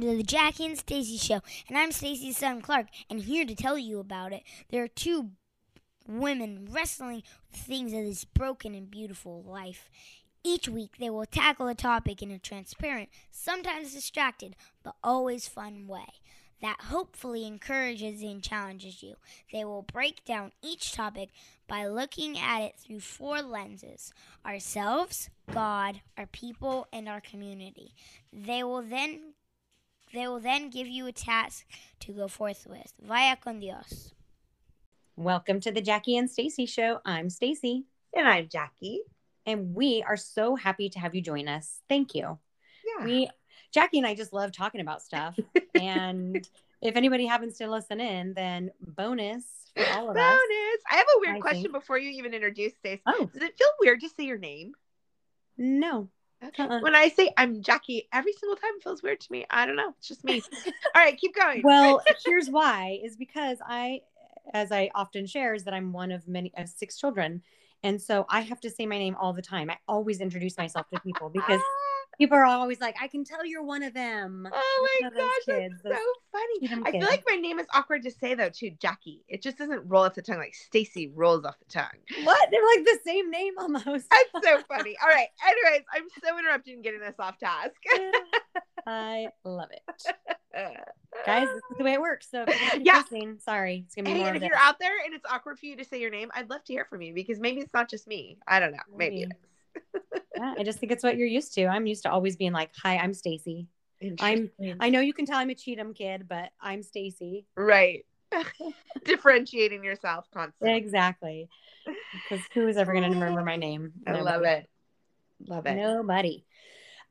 Welcome to the Jackie and Stacey Show, and I'm Stacey's son Clark, and here to tell you about it. There are two women wrestling with things of this broken and beautiful life. Each week, they will tackle a topic in a transparent, sometimes distracted, but always fun way that hopefully encourages and challenges you. They will break down each topic by looking at it through four lenses ourselves, God, our people, and our community. They will then they will then give you a task to go forth with. Vaya con Dios. Welcome to the Jackie and Stacey show. I'm Stacey And I'm Jackie. and we are so happy to have you join us. Thank you. Yeah. We Jackie and I just love talking about stuff. and if anybody happens to listen in, then bonus for all of Bonus. us. I have a weird I question think. before you even introduce Stace. Oh, Does it feel weird to say your name? no. Okay. Uh-uh. When I say I'm Jackie, every single time it feels weird to me. I don't know. It's just me. All right, keep going. Well, here's why is because I as I often share is that I'm one of many of six children. And so I have to say my name all the time. I always introduce myself to people because ah! People are always like, I can tell you're one of them. Oh my One of those gosh, kids, that's so funny. I feel like my name is awkward to say though too, Jackie. It just doesn't roll off the tongue like Stacey rolls off the tongue. What? They're like the same name almost. That's so funny. All right. Anyways, I'm so interrupted in getting this off task. I love it. Guys, this is the way it works. So if you're gonna Yeah. sorry. It's gonna be Hey, more if you're out there and it's awkward for you to say your name, I'd love to hear from you because maybe it's not just me. I don't know. Maybe, Maybe. it is. Yeah, I just think it's what you're used to. I'm used to always being like, Hi, I'm Stacey. I'm I know you can tell I'm a Cheatham kid, but I'm Stacey. right. Differentiating yourself constantly. Exactly. Because who is ever gonna remember my name? I love it. Love it. Nobody.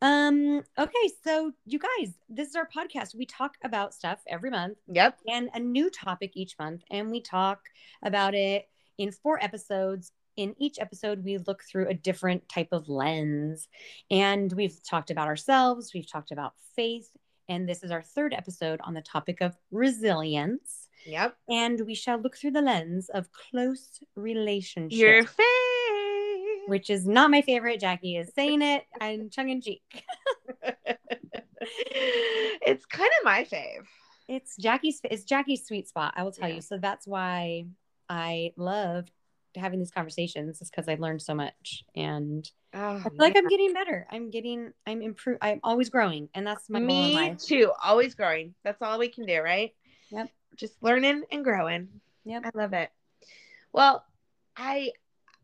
Um, okay, so you guys, this is our podcast. We talk about stuff every month Yep. and a new topic each month, and we talk about it in four episodes. In each episode, we look through a different type of lens, and we've talked about ourselves, we've talked about faith, and this is our third episode on the topic of resilience. Yep. And we shall look through the lens of close relationships Your face. which is not my favorite. Jackie is saying it and tongue in cheek. it's kind of my fave. It's Jackie's. It's Jackie's sweet spot. I will tell Yeah. you. So that's why I love having these conversations. Is because I learned so much, and Oh, I feel like. I'm getting better. I'm getting. I'm improve. I'm always growing, and that's my me too. Always growing. That's all we can do, right? Yep. Just learning and growing. Yep. I love it. Well, I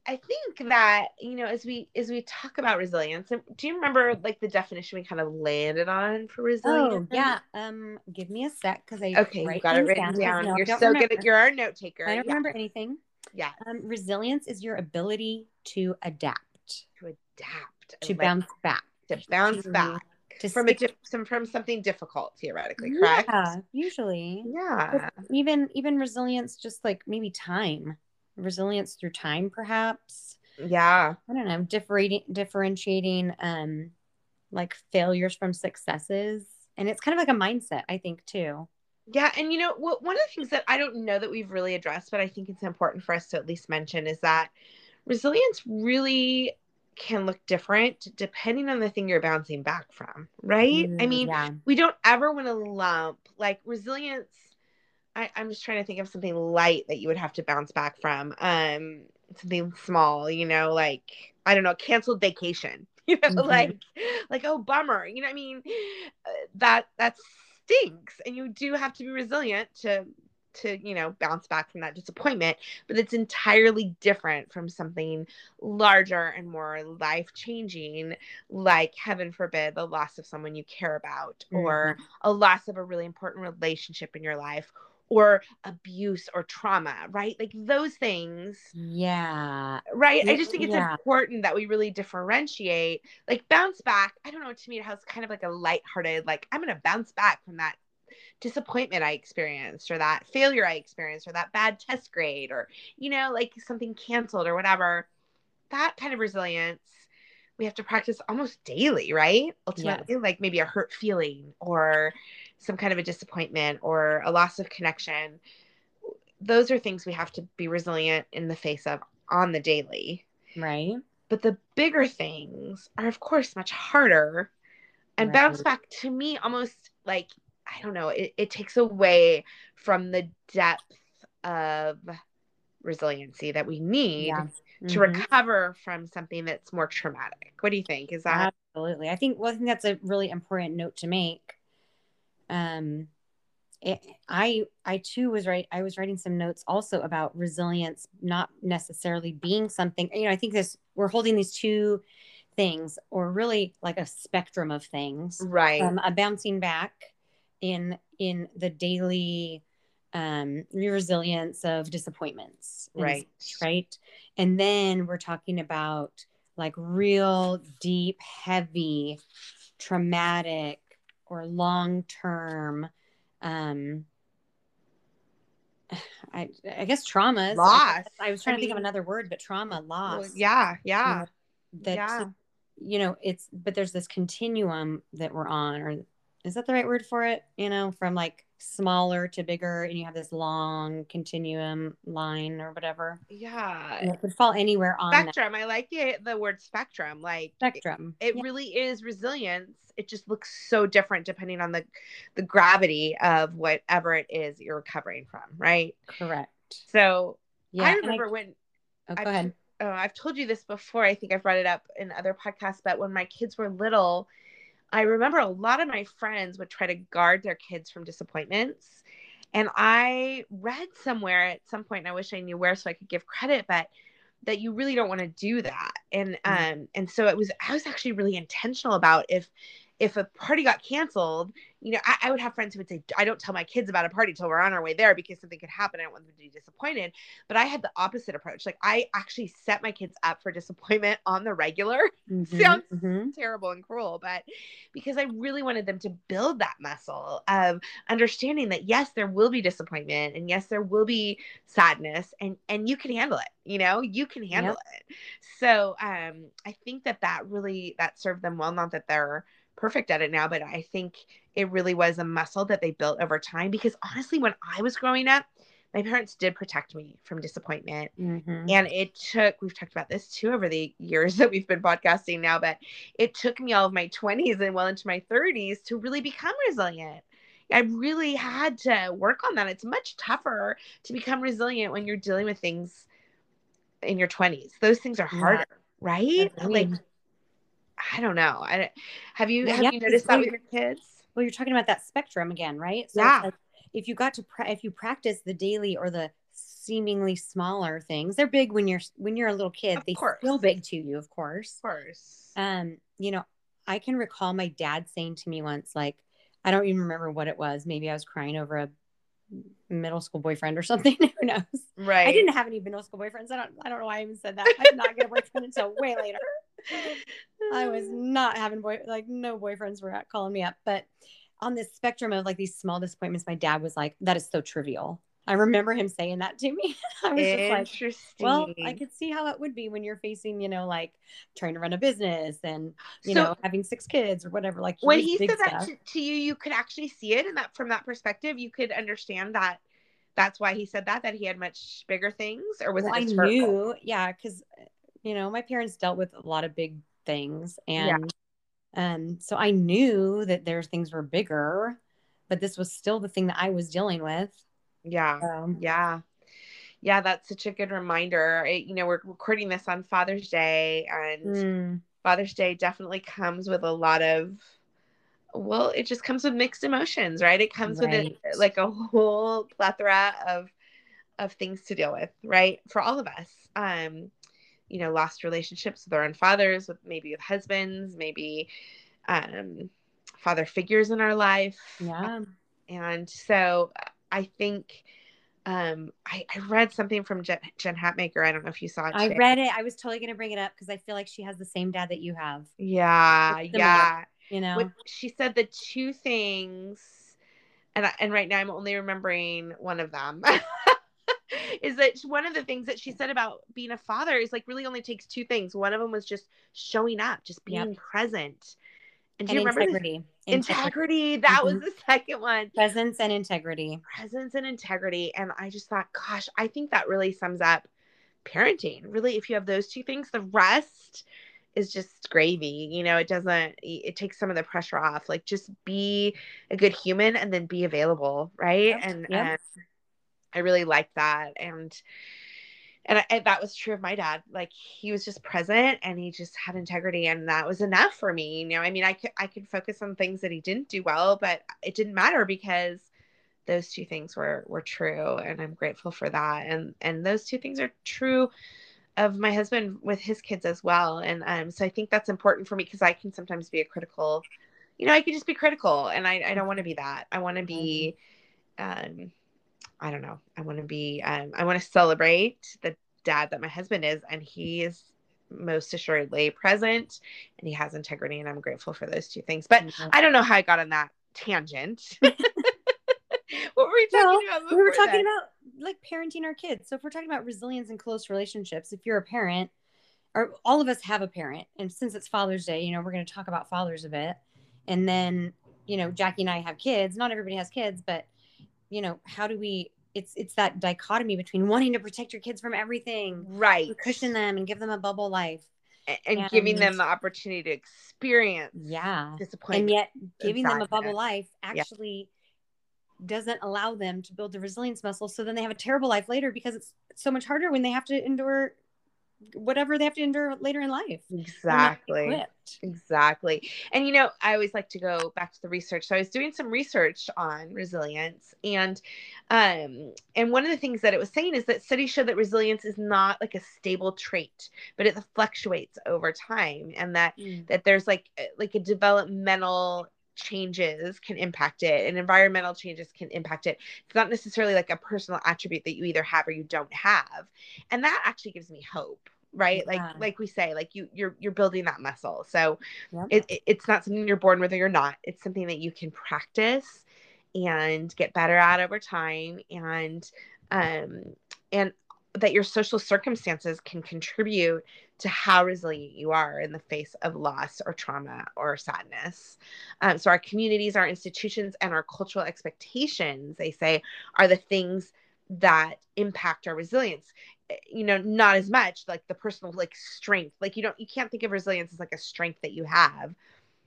I think that you know as we as we talk about resilience, do you remember like the definition we kind of landed on for resilience? Oh yeah. Um, give me a sec because I Okay, you got it written 'cause down. no, You're so good at you're our note taker. I don't yeah. remember anything. Yeah, Um, resilience is your ability to adapt, to adapt, to like bounce back, to bounce back to from a diff- some, from something difficult theoretically, correct? Yeah, usually. Yeah. Even even resilience, just like maybe time, resilience through time, perhaps. Yeah. I don't know, differentiating differentiating um like failures from successes, and it's kind of like a mindset, I think too. Yeah, and you know, what one of the things that I don't know that we've really addressed, but I think it's important for us to at least mention is that resilience really can look different depending on the thing you're bouncing back from, right? I Mm, mean, yeah, we don't ever want to lump like resilience. I, I'm just trying to think of something light that you would have to bounce back from. Um, something small, you know, like I don't know, canceled vacation. You know, Mhm. like like oh bummer. You know, what I mean, uh, that that stinks, and you do have to be resilient to to you know bounce back from that disappointment but it's entirely different from something larger and more life changing like heaven forbid the loss of someone you care about or mm-hmm. a loss of a really important relationship in your life or abuse or trauma right? Like those things yeah, right? I just think it's yeah. important that we really differentiate like bounce back. I don't know to me it has kind of like a lighthearted like i'm gonna bounce back from that disappointment i experienced or that failure i experienced or that bad test grade or you know like something canceled or whatever. That kind of resilience we have to practice almost daily right? Ultimately like maybe a hurt feeling or some kind of a disappointment or a loss of connection. Those are things we have to be resilient in the face of on the daily. Right. but the bigger things are of course much harder and bounce back to me almost like I don't know, it, it takes away from the depth of resiliency that we need Yeah. to recover from something that's more traumatic. What do you think? Is that Absolutely. I think well, I think that's a really important note to make. Um it, I I too was right. I was writing some notes also about resilience not necessarily being something. You know, I think this we're holding these two things, or really like a spectrum of things. right? Um, a bouncing back in in the daily um, resilience of disappointments, Right. such, right? And then we're talking about like real deep, heavy, traumatic, or long term. Um, I, I guess traumas. Loss. I, was trying I to think of another word, but trauma, loss. Well, yeah, yeah, that yeah. you know it's but there's this continuum that we're on or is that the right word for it you know from like smaller to bigger and you have this long continuum line or whatever yeah. and it could fall anywhere on that Spectrum. I like the the word spectrum. Like spectrum it Yeah. really is resilience it just looks so different depending on the the gravity of whatever it is you're recovering from right correct so yeah i remember when oh, go I've, ahead oh, I've told you this before i think i've brought it up in other podcasts but when my kids were little i remember a lot of my friends would try to guard their kids from disappointments and i read somewhere at some point and i wish i knew where so i could give credit but that you really don't want to do that and Mhm. um and so it was i was actually really intentional about if if a party got canceled you know I, I would have friends who would say i don't tell my kids about a party till we're on our way there because something could happen i don't want them to be disappointed but i had the opposite approach like i actually set my kids up for disappointment on the regular Mhm, sounds mhm. terrible and cruel, but because I really wanted them to build that muscle of understanding that yes, there will be disappointment and yes, there will be sadness and and you can handle it. You know, you can handle it. So um, I think that that really that served them well. Not that they're perfect at it now, but I think it really was a muscle that they built over time. Because honestly, when I was growing up, my parents did protect me from disappointment. Mhm. and it took we've talked about this too over the years that we've been podcasting now but it took me all of my 20s and well into my 30s to really become resilient. I really had to work on that. It's much tougher to become resilient when you're dealing with things in your 20s those things are Yeah. harder right? Like i don't know. I have you have yeah, you noticed that with your kids well you're talking about that spectrum again right? So Yeah. like if you got to pra- if you practice the daily or the seemingly smaller things they're big when you're when you're a little kid Of they course. feel big to you of course. Of course. Um you know i can recall my dad saying to me once like i don't even remember what it was maybe i was crying over a middle school boyfriend or something who knows? Right. i didn't have any middle school boyfriends i don't i don't know why i even said that. I did not get a boyfriend until way later I was not having boy like no boyfriends were at calling me up. But on this spectrum of like these small disappointments, my dad was like, "That is so trivial." I remember him saying that to me. I was just like, "Well, I could see how it would be when you're facing, you know, like trying to run a business and you So- know having six kids or whatever." Like when he said that stuff. to, to you you could actually see it and that from that perspective you could understand that that's why he said that that he had much bigger things or was Well, it I hurtful? knew, yeah, because you know my parents dealt with a lot of big things, Yeah. and um, so I knew that their things were bigger, but this was still the thing that I was dealing with. yeah. So, yeah. Yeah that's such a good reminder. It- you know we're recording this on father's day and mm, father's day definitely comes with a lot of well it just comes with mixed emotions right? It comes with Right. it like a whole plethora of of things to deal with right? For all of us. Um you know lost relationships with our own fathers with maybe with husbands maybe um father figures in our life yeah, and so i think um i, I read something from jen, jen hatmaker i don't know if you saw it I read it. I was totally going to bring it up because I feel like she has the same dad that you have. yeah similar. yeah You know, she said the two things, and I, and right now I'm only remembering one of them. is that one of the things that she said about being a father is like really only takes two things. One of them was just showing up, just being Yep. present. And do and you remember integrity. integrity? That was Mhm. the second one. presence, and integrity. Presence and integrity. And I just thought, gosh, I think that really sums up parenting. Really, if you have those two things, the rest is just gravy. You know, it doesn't, it takes some of the pressure off. Like just be a good human and then be available. Right. Yep. And, Yep. and I really like that. And, and, I, and that was true of my dad. Like he was just present and he just had integrity and that was enough for me. You know, I mean, I could, I could focus on things that he didn't do well, but it didn't matter because those two things were, were true. And I'm grateful for that. And, and those two things are true of my husband with his kids as well. And um, so I think that's important for me because I can sometimes be a critical, you know, I could just be critical and I, I don't want to be that. I want to be, um, I don't know. I want to be, um, I want to celebrate the dad that my husband is. And he is most assuredly present and he has integrity. And I'm grateful for those two things. But Mhm. I don't know how I got on that tangent. what were we talking Well, about? we were talking that? about like parenting our kids. So if we're talking about resilience and close relationships, if you're a parent, or all of us have a parent, and since it's Father's Day, you know, we're going to talk about fathers a bit. And then, you know, Jackie and I have kids. Not everybody has kids, but you know, how do we? It's it's that dichotomy between wanting to protect your kids from everything, right. cushion them, and give them a bubble life. and, and giving them the opportunity to experience Yeah, disappointment. and yet giving them a bubble life actually doesn't allow them to build the resilience muscle so then they have a terrible life later because it's so much harder when they have to endure whatever they have to endure later in life exactly. Exactly. And you know, I always like to go back to the research. So I was doing some research on resilience and um and one of the things that it was saying is that studies show that resilience is not like a stable trait, but it fluctuates over time and that that there's like uh, like a developmental changes can impact it and environmental changes can impact it. It's not necessarily like a personal attribute that you either have or you don't have. And that actually gives me hope right? Yeah. like like we say like you you're you're building that muscle. So Yep. it, it- it's not something you're born with or you're not. It's something that you can practice and get better at over time and um and that your social circumstances can contribute to how resilient you are in the face of loss or trauma or sadness. Um, so, our communities, our institutions, and our cultural expectations, they say, are the things that impact our resilience. Eh, You know, not as much like the personal like strength. Like you don't, you can't think of resilience as like a strength that you have,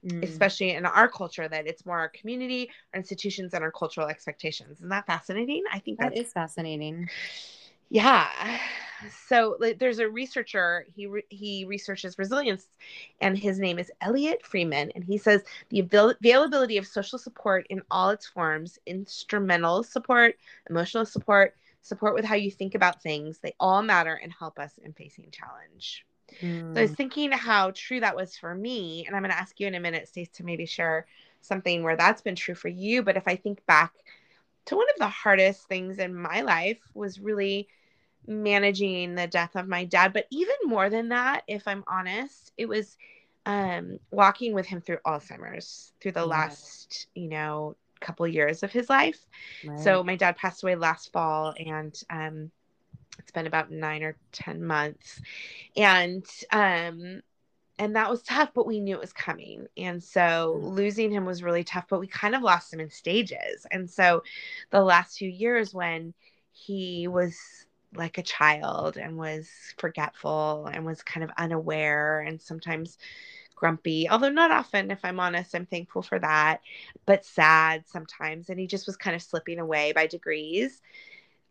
Mm. especially in our culture. That it's more our community, our institutions, and our cultural expectations. Isn't that fascinating? I think that that's is fascinating yeah. So like, there's a researcher. He re- he researches resilience, and his name is Elliot Freeman. And he says the avail- availability of social support in all its forms, instrumental support, emotional support, support with how you think about things, they all matter and help us in facing challenge. So I was Mm. thinking how true that was for me, and I'm going to ask you in a minute, Stace, to maybe share something where that's been true for you. But if I think back to one of the hardest things in my life was really managing the death of my dad. But even more than that, if I'm honest, it was um, walking with him through Alzheimer's through the last, you know, couple years of his life. Right. So my dad passed away last fall, and um, it's been about nine or ten months, and um, and that was tough. But we knew it was coming, and so Mhm. losing him was really tough. But we kind of lost him in stages, and so the last few years when he was like a child and was forgetful and was kind of unaware and sometimes grumpy although not often if i'm honest i'm thankful for that but sad sometimes and he just was kind of slipping away by degrees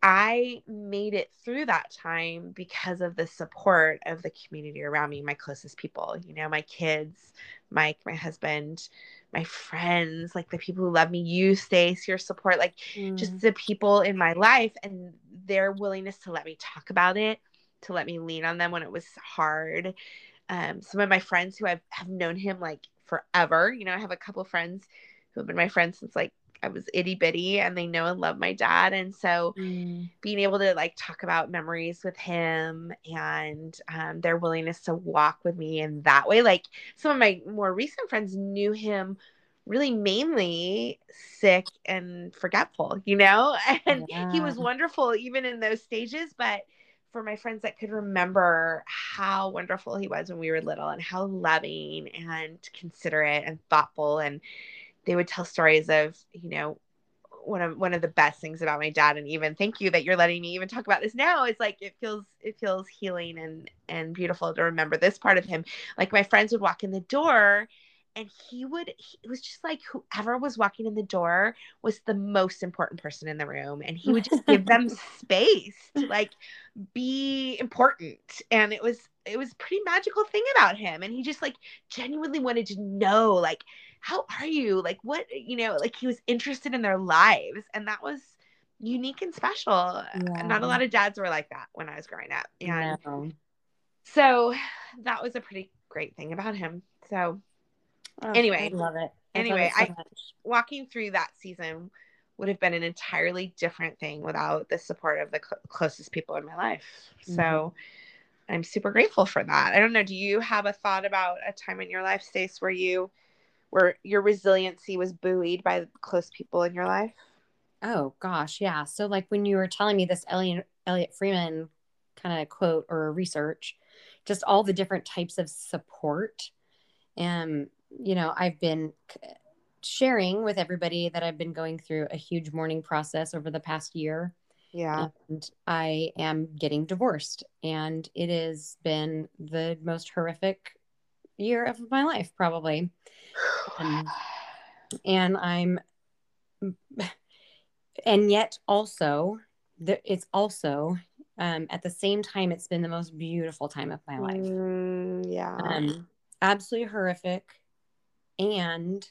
i made it through that time because of the support of the community around me my closest people you know my kids mike my husband my friends like the people who love me you stace your support like Mm. just the people in my life and their willingness to let me talk about it to let me lean on them when it was hard um, some of my friends who I've have known him like forever you know i have a couple of friends who have been my friends since like i was itty bitty and they know and love my dad and so Mm. being able to like talk about memories with him and um, their willingness to walk with me in that way like some of my more recent friends knew him really mainly sick and forgetful you know and he was wonderful even in those stages but for my friends that could remember how wonderful he was when we were little and how loving and considerate and thoughtful and they would tell stories of you know one of one of the best things about my dad and even thank you that you're letting me even talk about this now. It's like it feels it feels healing and and beautiful to remember this part of him. Like my friends would walk in the door and he would he, it was just like whoever was walking in the door was the most important person in the room and he would just give them space to like be important. And it was it was pretty magical thing about him. And he just like genuinely wanted to know like how are you like what you know like he was interested in their lives and that was unique and special yeah. not a lot of dads were like that when i was growing up and no. so that was a pretty great thing about him so oh, anyway I love it I anyway love it so i walking through that season would have been an entirely different thing without the support of the cl- closest people in my life mm-hmm. so i'm super grateful for that i don't know do you have a thought about a time in your life stace where you where your resiliency was buoyed by close people in your life? Oh gosh, yeah. So like when you were telling me this Elliot Elliot Freeman kind of quote or research, just all the different types of support. And you know, I've been sharing with everybody that I've been going through a huge mourning process over the past year. Yeah. And I am getting divorced and it has been the most horrific year of my life probably and, and I'm, and yet also, it's also um, at the same time, it's been the most beautiful time of my life. Mm, yeah. Um, absolutely horrific. And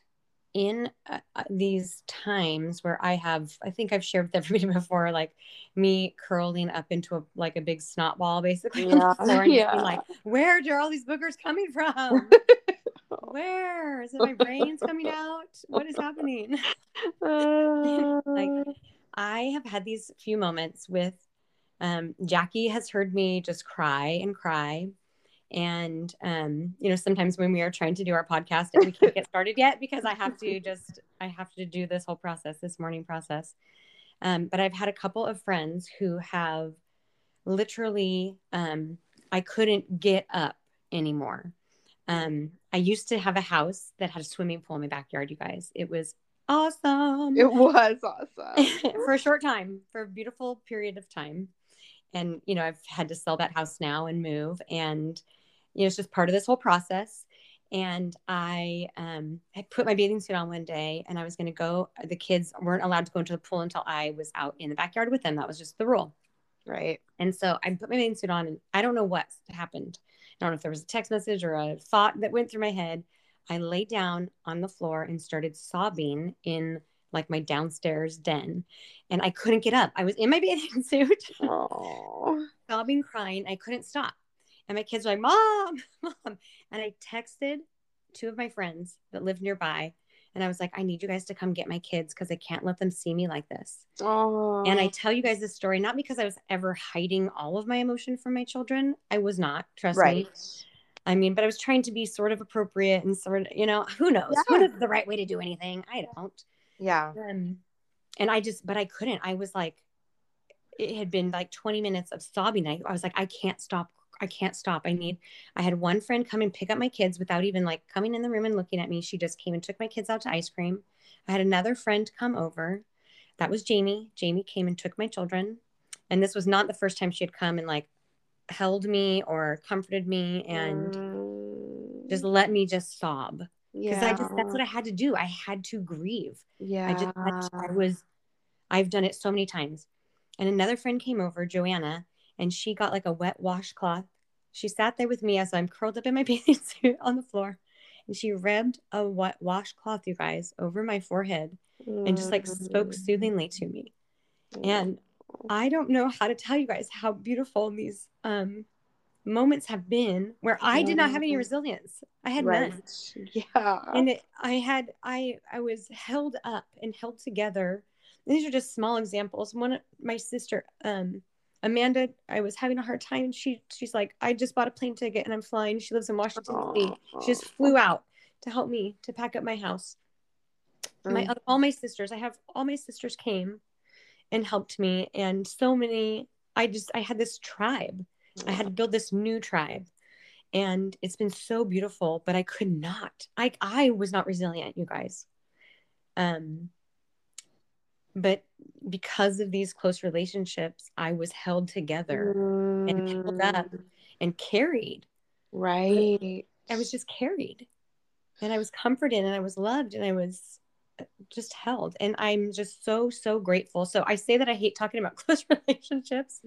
in uh, uh, these times where I have, I think I've shared with everybody before, like me curling up into a like a big snot ball, basically. Yeah. yeah. Like, where are all these boogers coming from? Where is it? My brain's coming out. What is happening? Uh... like, I have had these few moments with um, Jackie has heard me just cry and cry. And, um, you know, sometimes when we are trying to do our podcast and we can't get started yet because I have to just, I have to do this whole process, this mourning process. Um, but I've had a couple of friends who have literally, um, I couldn't get up anymore. Um, I used to have a house that had a swimming pool in my backyard, you guys. It was awesome. It was awesome. for a short time, for a beautiful period of time. And, you know, I've had to sell that house now and move. And, you know, it's just part of this whole process. And I um, I put my bathing suit on one day and I was going to go. The kids weren't allowed to go into the pool until I was out in the backyard with them. That was just the rule. Right. And so I put my bathing suit on and I don't know what happened. I don't know if there was a text message or a thought that went through my head. I lay down on the floor and started sobbing in like my downstairs den. And I couldn't get up. I was in my bathing suit, sobbing, crying. I couldn't stop. And my kids were like, Mom, Mom. And I texted two of my friends that lived nearby and I was like, I need you guys to come get my kids because I can't let them see me like this. Oh. And I tell you guys this story not because I was ever hiding all of my emotion from my children. I was not, trust right. me. I mean, but I was trying to be sort of appropriate and sort of, you know, who knows? Yeah. Who knows the right way to do anything? I don't. Yeah. Um, and I just, but I couldn't. I was like, it had been like 20 minutes of sobbing. I, I was like, I can't stop I can't stop. I need, I had one friend come and pick up my kids without even like coming in the room and looking at me. She just came and took my kids out to ice cream. I had another friend come over. That was Jamie. Jamie came and took my children. And this was not the first time she had come and like held me or comforted me and mm. just let me just sob. Because yeah. I just, that's what I had to do. I had to grieve. Yeah. I just, I was, I've done it so many times. And another friend came over, Joanna, and she got like a wet washcloth. She sat there with me as I'm curled up in my bathing suit on the floor, and she rubbed a wet washcloth, you guys, over my forehead and just like spoke mm. soothingly to me. And I don't know how to tell you guys how beautiful these um, moments have been where I did not have any resilience. I had right. none. Yeah. And it, I had I I was held up and held together. These are just small examples. One of my sister um Amanda, I was having a hard time. She she's like, I just bought a plane ticket and I'm flying. She lives in Washington D.C. She just flew out to help me to pack up my house. Mm. My all my sisters, I have all my sisters came and helped me, and so many. I just I had this tribe. I had to build this new tribe, and it's been so beautiful. But I could not. I I was not resilient, you guys. Um, but because of these close relationships, I was held together and held up Mm, and carried. Right. I was just carried and I was comforted and I was loved and I was uh, just held. And I'm just so, so grateful. So I say that I hate talking about close relationships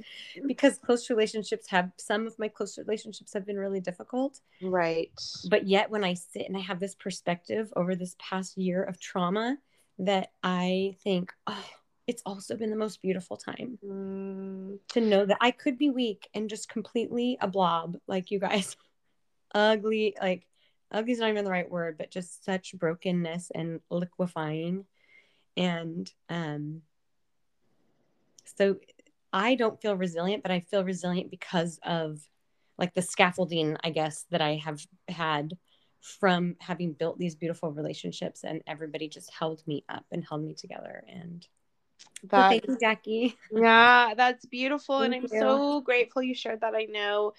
because close relationships have some of my close relationships have been really difficult. right. But yet, when I sit and I have this perspective over this past year of trauma, that I think, oh, it's also been the most beautiful time Mm, to know that I could be weak and just completely a blob like you guys. Ugly, like ugly is not even the right word, but just such brokenness and liquefying. And um so I don't feel resilient, but I feel resilient because of like the scaffolding, I guess, that I have had from having built these beautiful relationships and everybody just held me up and held me together. And so that thank you, Jackie. Yeah, that's beautiful. and I'm you. so grateful you shared that. I know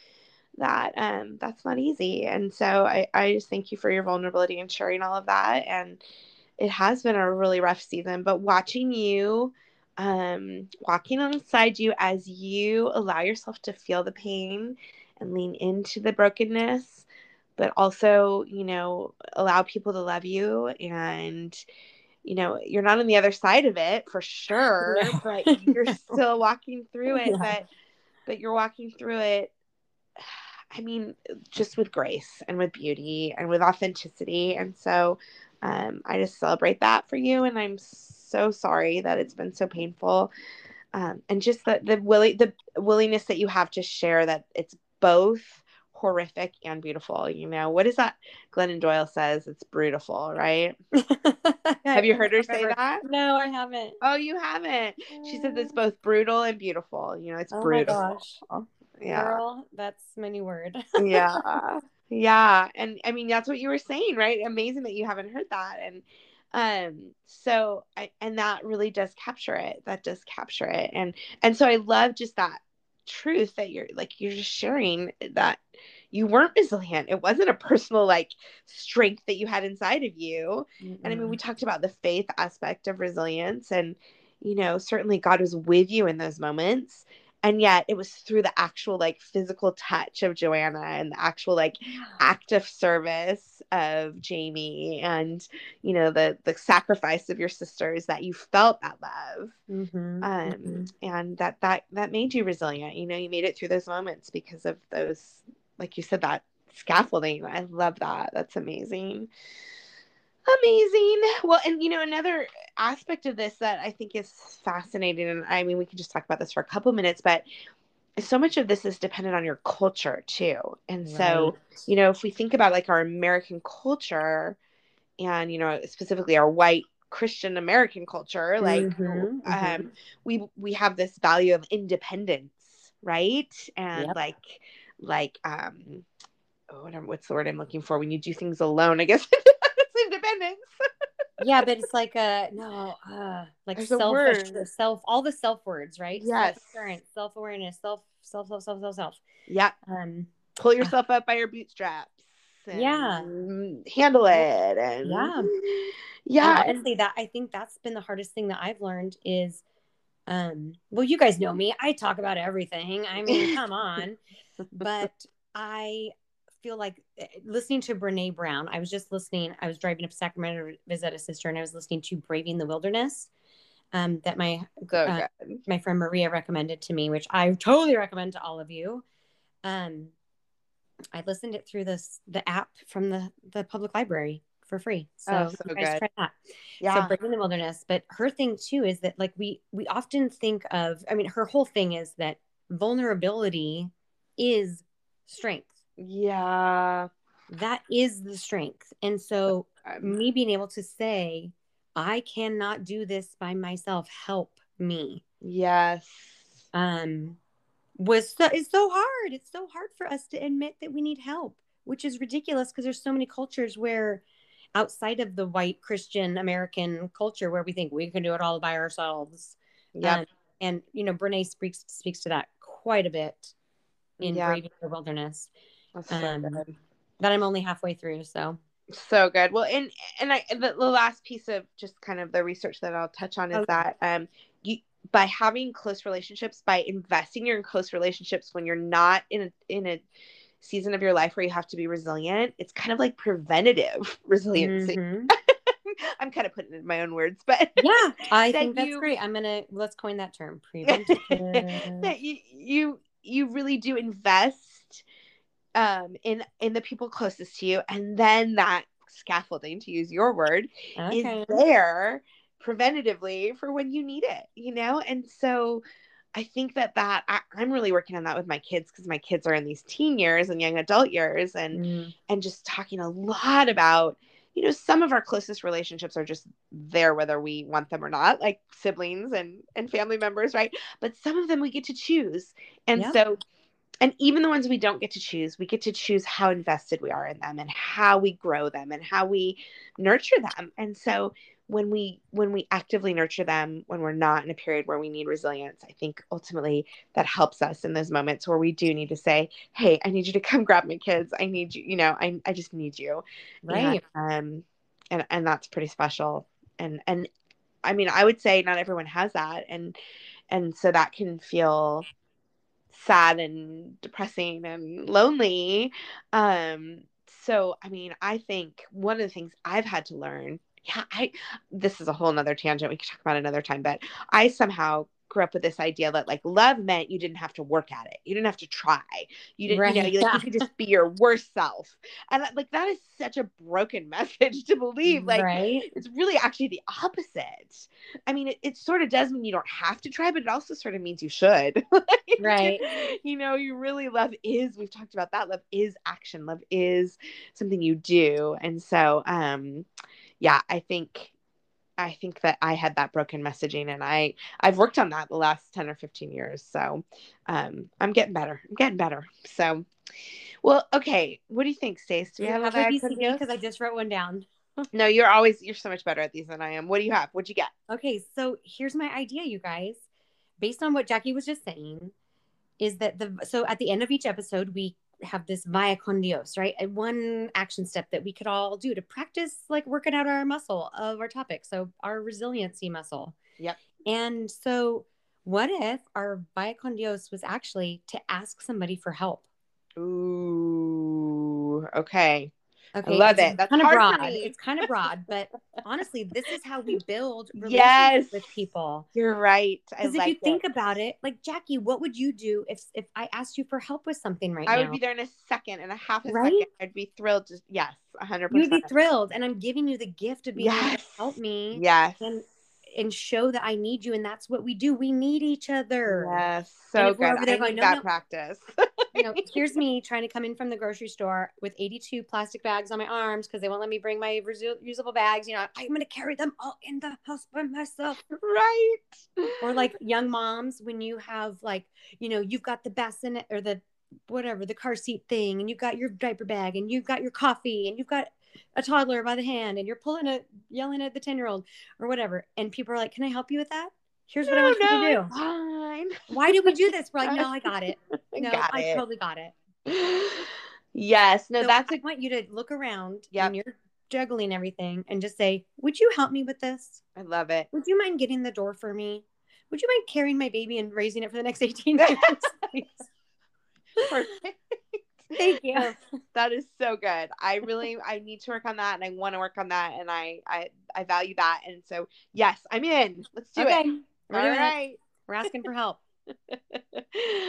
that um that's not easy. And so I, I just thank you for your vulnerability and sharing all of that. And it has been a really rough season, but watching you um walking alongside you as you allow yourself to feel the pain and lean into the brokenness, but also, you know, allow people to love you and you know, you're not on the other side of it for sure, No. but you're No. still walking through it. Yeah. But but you're walking through it. I mean, just with grace and with beauty and with authenticity. And so, um, I just celebrate that for you. And I'm so sorry that it's been so painful. Um, and just the the willing the willingness that you have to share that it's both horrific and beautiful. You know, what is that? Glennon Doyle says it's brutal, right? Have you heard her say that? No, I haven't. Oh, you haven't. She says it's both brutal and beautiful. You know, it's Oh my brutal. gosh. Yeah. Girl, that's my new word. yeah. Yeah. And I mean, that's what you were saying, right? Amazing that you haven't heard that. And um so I, and that really does capture it that does capture it and and so i love just that truth that you're like you're just sharing that you weren't resilient. It wasn't a personal like strength that you had inside of you. And I mean, we talked about the faith aspect of resilience, and you know, certainly God was with you in those moments. And yet, it was through the actual like physical touch of Joanna and the actual like act of service of Jamie, and you know, the the sacrifice of your sisters that you felt that love, Mhm, um, mhm. and that that that made you resilient. You know, you made it through those moments because of those, like you said, that scaffolding. I love that. That's amazing. Amazing. Well, and you know, another aspect of this that I think is fascinating, and I mean, we can just talk about this for a couple minutes, but so much of this is dependent on your culture too. And so, you know, if we think about like our American culture and, you know, specifically our white Christian American culture, like, Mhm, um, mhm. we we have this value of independence, right? And Yep. like, like, um, oh, what what's the word I'm looking for? When you do things alone, I guess independence. yeah, but it's like a no, uh, like There's self, self, all the self words, right? Yes. self awareness, self, self, self, self, self, self. Yeah, Um, pull yourself up by your bootstraps. Yeah. handle it. And Yeah. yeah, and honestly, that I think that's been the hardest thing that I've learned is, um, well, you guys know me. I talk about everything. I mean, come on, but I feel like eh, listening to Brene Brown. I was just listening. I was driving up Sacramento to visit a sister, and I was listening to "Braving the Wilderness." Um, that my so uh, my friend Maria recommended to me, which I totally recommend to all of you. Um, I listened it through this the app from the the public library for free. So, Oh, so guys good. try that. Yeah, So Braving the Wilderness. But her thing too is that like we we often think of. I mean, her whole thing is that vulnerability is strength. Yeah. That is the strength. And so Um, me being able to say, I cannot do this by myself. Help me. yes. um was so, it's so hard it's so hard for us to admit that we need help which is ridiculous because there's so many cultures where outside of the white christian american culture where we think we can do it all by ourselves Yeah. Um, and you know brene speaks speaks to that quite a bit in Yeah. braving the wilderness That's so um, good. that i'm only halfway through so So good. Well, and and I the, the last piece of just kind of the research that I'll touch on is Okay. that um you by having close relationships, by investing in close relationships when you're not in a in a season of your life where you have to be resilient, it's kind of like preventative resiliency. Mhm. I'm kind of putting it in my own words, but Yeah, I That think that's you- great. I'm gonna let's coin that term. Preventative. that you you you really do invest um in in the people closest to you and then that scaffolding to use your word okay. is there preventatively for when you need it you know and so i think that that I, i'm really working on that with my kids because my kids are in these teen years and young adult years and Mm, and just talking a lot about you know some of our closest relationships are just there whether we want them or not like siblings and and family members right but some of them we get to choose and Yeah. so and even the ones we don't get to choose we get to choose how invested we are in them and how we grow them and how we nurture them. And so when we when we actively nurture them when we're not in a period where we need resilience i think ultimately that helps us in those moments where we do need to say hey i need you to come grab my kids. I need you you know i, I just need you. Right. and, um and and that's pretty special. And and i mean i would say not everyone has that. And and so that can feel sad and depressing and lonely. Um so i mean i think one of the things i've had to learn yeah i this is a whole nother tangent we could talk about another time but i somehow grew up with this idea that like love meant you didn't have to work at it. You didn't have to try. You didn't you know you, like, you could just be your worst self. And like that is such a broken message to believe. Like right. it's really actually the opposite. I mean it, it sort of does mean you don't have to try but it also sort of means you should. Like, Right. you know you really love is we've talked about that love is action. Love is something you do. And so um yeah i think i think that i had that broken messaging and i i've worked on that the last 10 or 15 years. So um i'm getting better. I'm getting better. So well okay. What do you think stace? Do we have a a because I just wrote one down. no you're always you're so much better at these than i am. What do you have? What'd you get? Okay, so here's my idea, you guys. Based on what Jackie was just saying, is that the so at the end of each episode we have this Vaya con Dios, right? One action step that we could all do to practice like working out our muscle of our topic. So our resiliency muscle. Yep. And so what if our Vaya con Dios was actually to ask somebody for help? Ooh, okay. Okay. love it's it. That's kind of broad. It's kind of broad, but honestly, this is how we build relationships Yes. with people. You're right. Because if like you think about it, like Jackie, what would you do if if I asked you for help with something right I now? I would be there in a second, in a half a Right? second. I'd be thrilled. Just yes, a hundred you would be thrilled, and I'm giving you the gift of being able to help me Yes. and and show that I need you, and that's what we do. We need each other. Yes. So good. over there I going, need "No, that no." practice. You know, here's me trying to come in from the grocery store with 82 plastic bags on my arms because they won't let me bring my reusable bags. You know, I'm going to carry them all in the house by myself. right. or like young moms when you have like you know you've got the bassinet or the whatever the car seat thing and you've got your diaper bag and you've got your coffee and you've got a toddler by the hand and you're pulling it yelling at the 10 year old or whatever and people are like can i help you with that here's what i want you no, to it's fine. do why did we do this we're like no i got it I no got i it. totally got it yes. No, so that's i a. want you to look around Yep. when you're juggling everything and just say would you help me with this I love it. would you mind getting the door for me would you mind carrying my baby and raising it for the next 18 years? Perfect. Thank you. That is so good. I really I need to work on that and I want to work on that and I I I value that and so yes, I'm in. Let's do okay. it. We're All doing it. right. We're asking for help.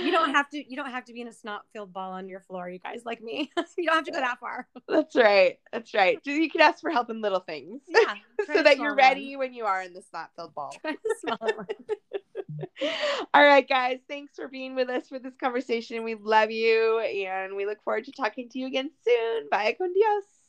You don't have to you don't have to be in a snot filled ball on your floor, you guys like me. you don't have to go that far. That's right. That's right. You can ask for help in little things. Yeah. so that you're ready when you are in the snot filled ball. Try the smaller one. All right, guys. Thanks for being with us for this conversation. We love you and we look forward to talking to you again soon. Bye con Dios.